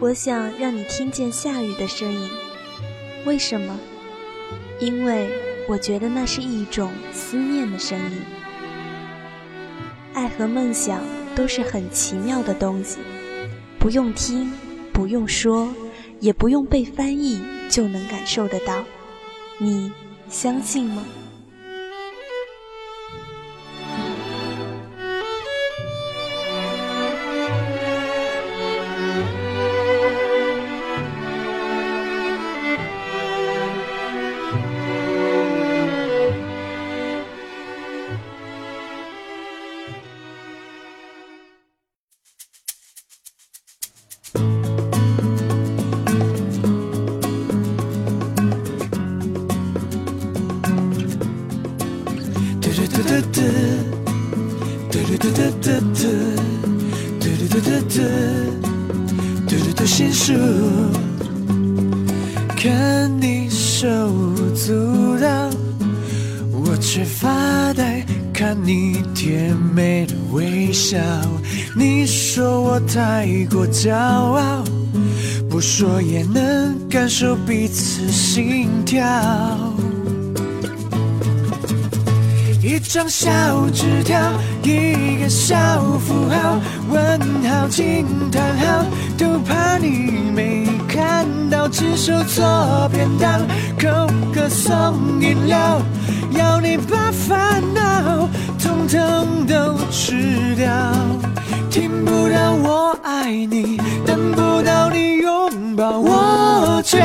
我想让你听见下雨的声音。为什么？因为我觉得那是一种思念的声音。爱和梦想都是很奇妙的东西，不用听，不用说，也不用被翻译，就能感受得到。你相信吗？心术，看你手舞足蹈，我却发呆，看你甜美的微笑。你说我太过骄傲，不说也能感受彼此心跳。一张小纸条，一个小符号，问号、惊叹号，都怕你没看到。只手做便当，口渴送饮料，要你把烦恼统统都吃掉。听不到我爱你，等不到你拥抱，我却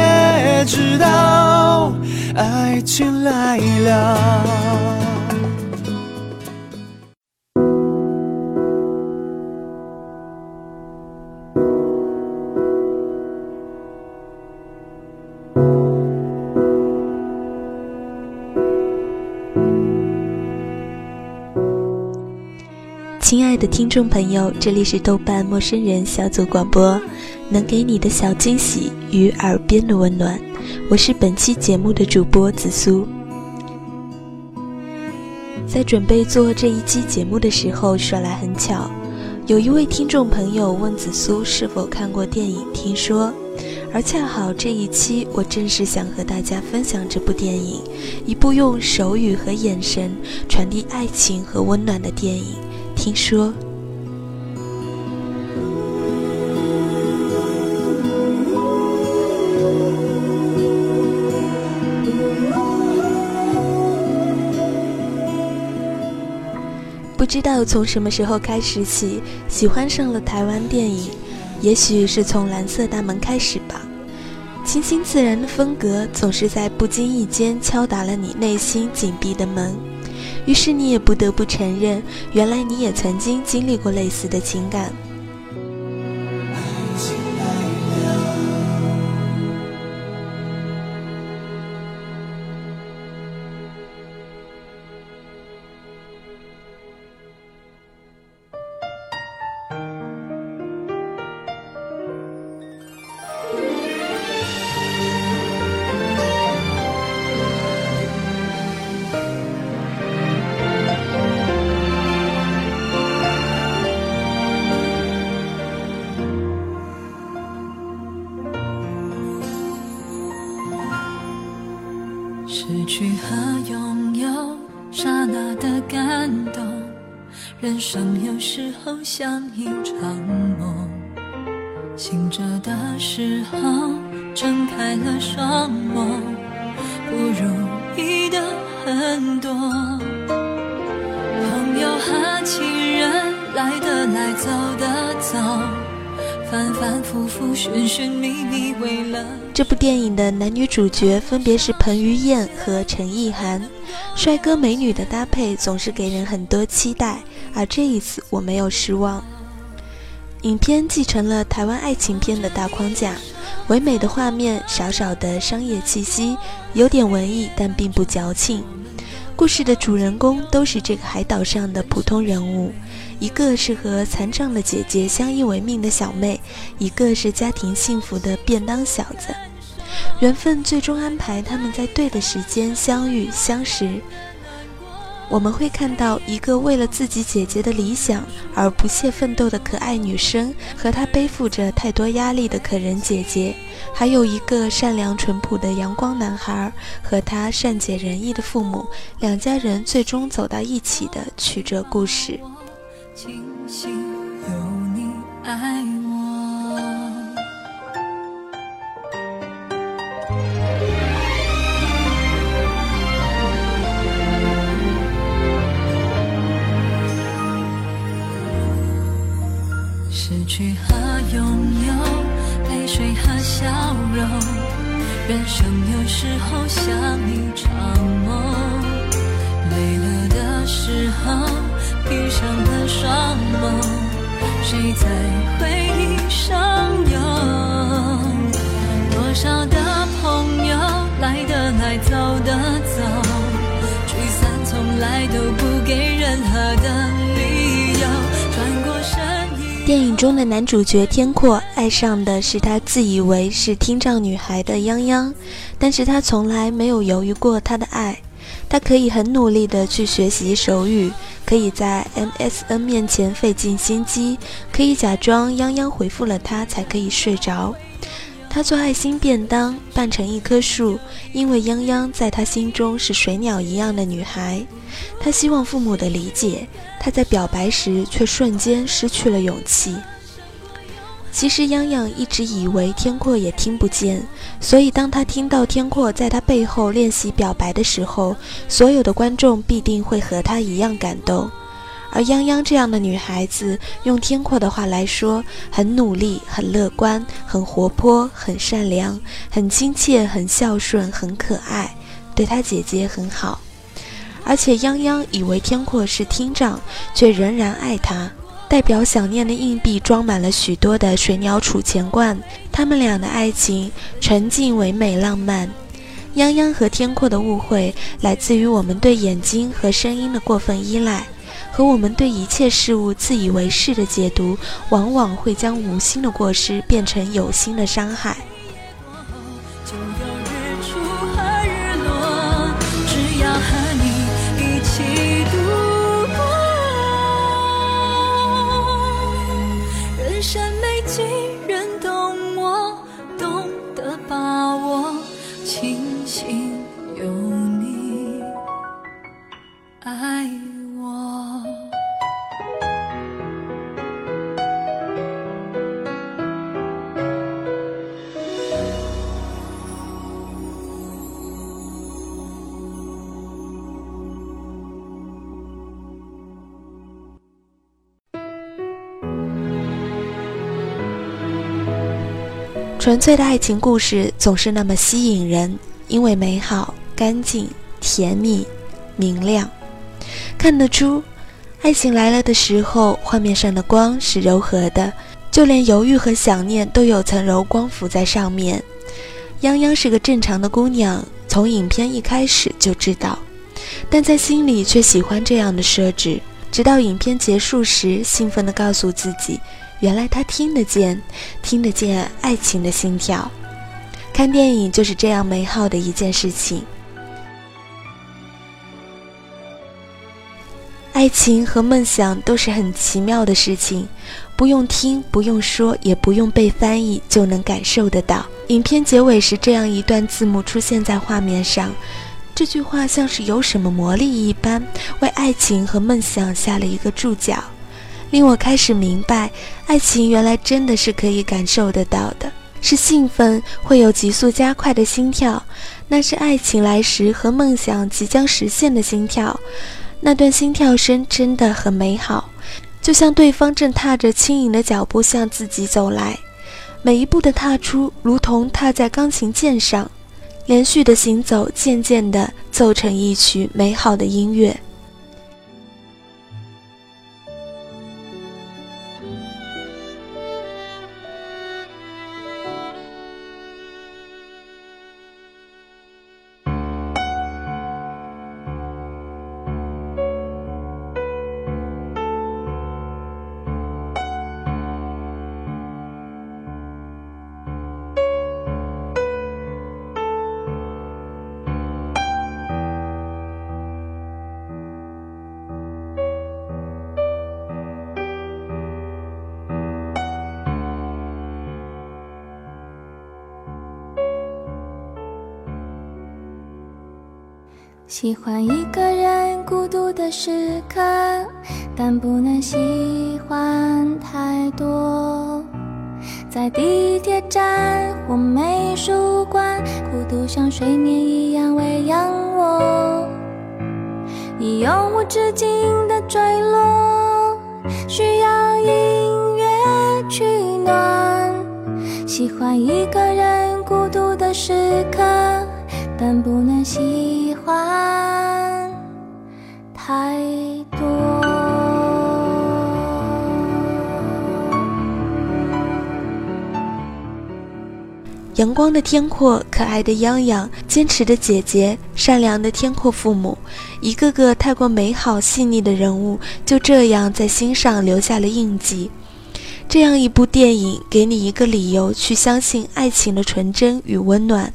知道爱情来了。的听众朋友，这里是豆瓣陌生人小组广播，能给你的小惊喜与耳边的温暖。我是本期节目的主播紫苏。在准备做这一期节目的时候，说来很巧，有一位听众朋友问紫苏是否看过电影《听说》，而恰好这一期我正是想和大家分享这部电影，一部用手语和眼神传递爱情和温暖的电影。听说，不知道从什么时候开始起，喜欢上了台湾电影，也许是从《蓝色大门》开始吧。清新自然的风格，总是在不经意间敲打了你内心紧闭的门。于是你也不得不承认，原来你也曾经经历过类似的情感。失去和拥有，刹那的感动。人生有时候像一场梦，醒着的时候睁开了双眸，不如意的很多。朋友和情人来的来，走的走，反反复复，寻寻觅觅，为了。这部电影的男女主角分别是彭于晏和陈意涵，帅哥美女的搭配总是给人很多期待，而这一次我没有失望。影片继承了台湾爱情片的大框架，唯美的画面，少少的商业气息，有点文艺但并不矫情。故事的主人公都是这个海岛上的普通人物。一个是和残障的姐姐相依为命的小妹，一个是家庭幸福的便当小子。缘分最终安排他们在对的时间相遇相识。我们会看到一个为了自己姐姐的理想而不懈奋斗的可爱女生，和她背负着太多压力的可人姐姐，还有一个善良淳朴的阳光男孩和他善解人意的父母，两家人最终走到一起的曲折故事。有你爱失去和拥有，泪水和笑容，人生有时候像一场梦。累了的时候，闭上了双眸，谁在回忆上游？多少的朋友，来的来，走的走，聚散从来都不给人电影中的男主角天阔爱上的是他自以为是听障女孩的泱泱，但是他从来没有犹豫过他的爱。他可以很努力地去学习手语，可以在 MSN 面前费尽心机，可以假装泱泱回复了他才可以睡着。他做爱心便当，扮成一棵树，因为泱泱在他心中是水鸟一样的女孩。他希望父母的理解。他在表白时，却瞬间失去了勇气。其实，泱泱一直以为天阔也听不见，所以当他听到天阔在他背后练习表白的时候，所有的观众必定会和他一样感动。而泱泱这样的女孩子，用天阔的话来说，很努力、很乐观、很活泼、很善良、很亲切、很孝顺、很可爱，对她姐姐很好。而且泱泱以为天阔是听障，却仍然爱他。代表想念的硬币装满了许多的水鸟储钱罐。他们俩的爱情纯净唯美浪漫。泱泱和天阔的误会来自于我们对眼睛和声音的过分依赖，和我们对一切事物自以为是的解读，往往会将无心的过失变成有心的伤害。爱我纯粹的爱情故事总是那么吸引人，因为美好、干净、甜蜜、明亮。看得出，爱情来了的时候，画面上的光是柔和的，就连犹豫和想念都有层柔光浮在上面。泱泱是个正常的姑娘，从影片一开始就知道，但在心里却喜欢这样的设置。直到影片结束时，兴奋地告诉自己。原来他听得见，听得见爱情的心跳。看电影就是这样美好的一件事情。爱情和梦想都是很奇妙的事情，不用听，不用说，也不用被翻译，就能感受得到。影片结尾时，这样一段字幕出现在画面上，这句话像是有什么魔力一般，为爱情和梦想下了一个注脚。令我开始明白，爱情原来真的是可以感受得到的，是兴奋会有急速加快的心跳，那是爱情来时和梦想即将实现的心跳，那段心跳声真的很美好，就像对方正踏着轻盈的脚步向自己走来，每一步的踏出如同踏在钢琴键上，连续的行走渐渐地奏成一曲美好的音乐。喜欢一个人孤独的时刻，但不能喜欢太多。在地铁站或美术馆，孤独像睡眠一样喂养我。你永无止境的坠落，需要音乐取暖。喜欢一个人孤独的时刻，但不能喜欢太多。阳光的天阔，可爱的泱泱，坚持的姐姐，善良的天阔父母，一个个太过美好细腻的人物，就这样在心上留下了印记。这样一部电影，给你一个理由去相信爱情的纯真与温暖。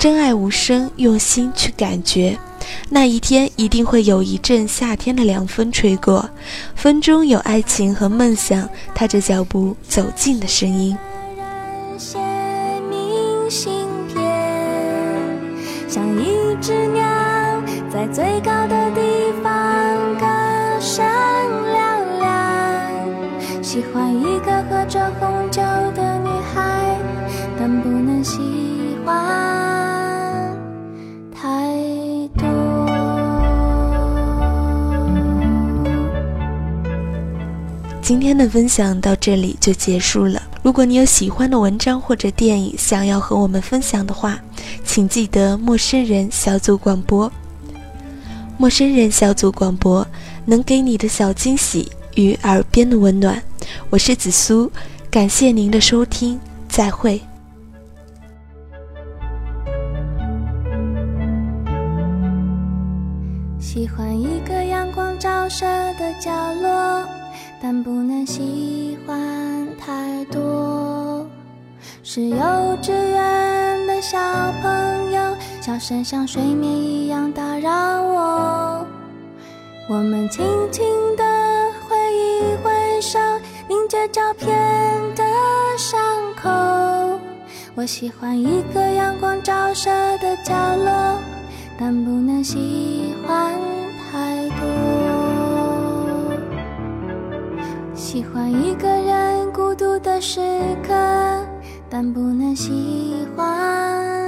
真爱无声，用心去感觉。那一天，一定会有一阵夏天的凉风吹过，风中有爱情和梦想，踏着脚步走近的声音。写明信片像一只鸟，在最高的地方歌声嘹亮。喜欢一个喝着红酒的女孩，但不能喜欢今天的分享到这里就结束了。如果你有喜欢的文章或者电影想要和我们分享的话，请记得陌生人小组广播。陌生人小组广播能给你的小惊喜与耳边的温暖。我是紫苏，感谢您的收听，再会。喜欢一个阳光照射的角落，但不能喜欢太多。是幼稚园的小朋友，笑声像睡眠一样打扰我。我们轻轻地挥一挥手，凝结照片的伤口。我喜欢一个阳光照射的角落，但不能喜欢喜欢一个人孤独的时刻。但不能喜欢。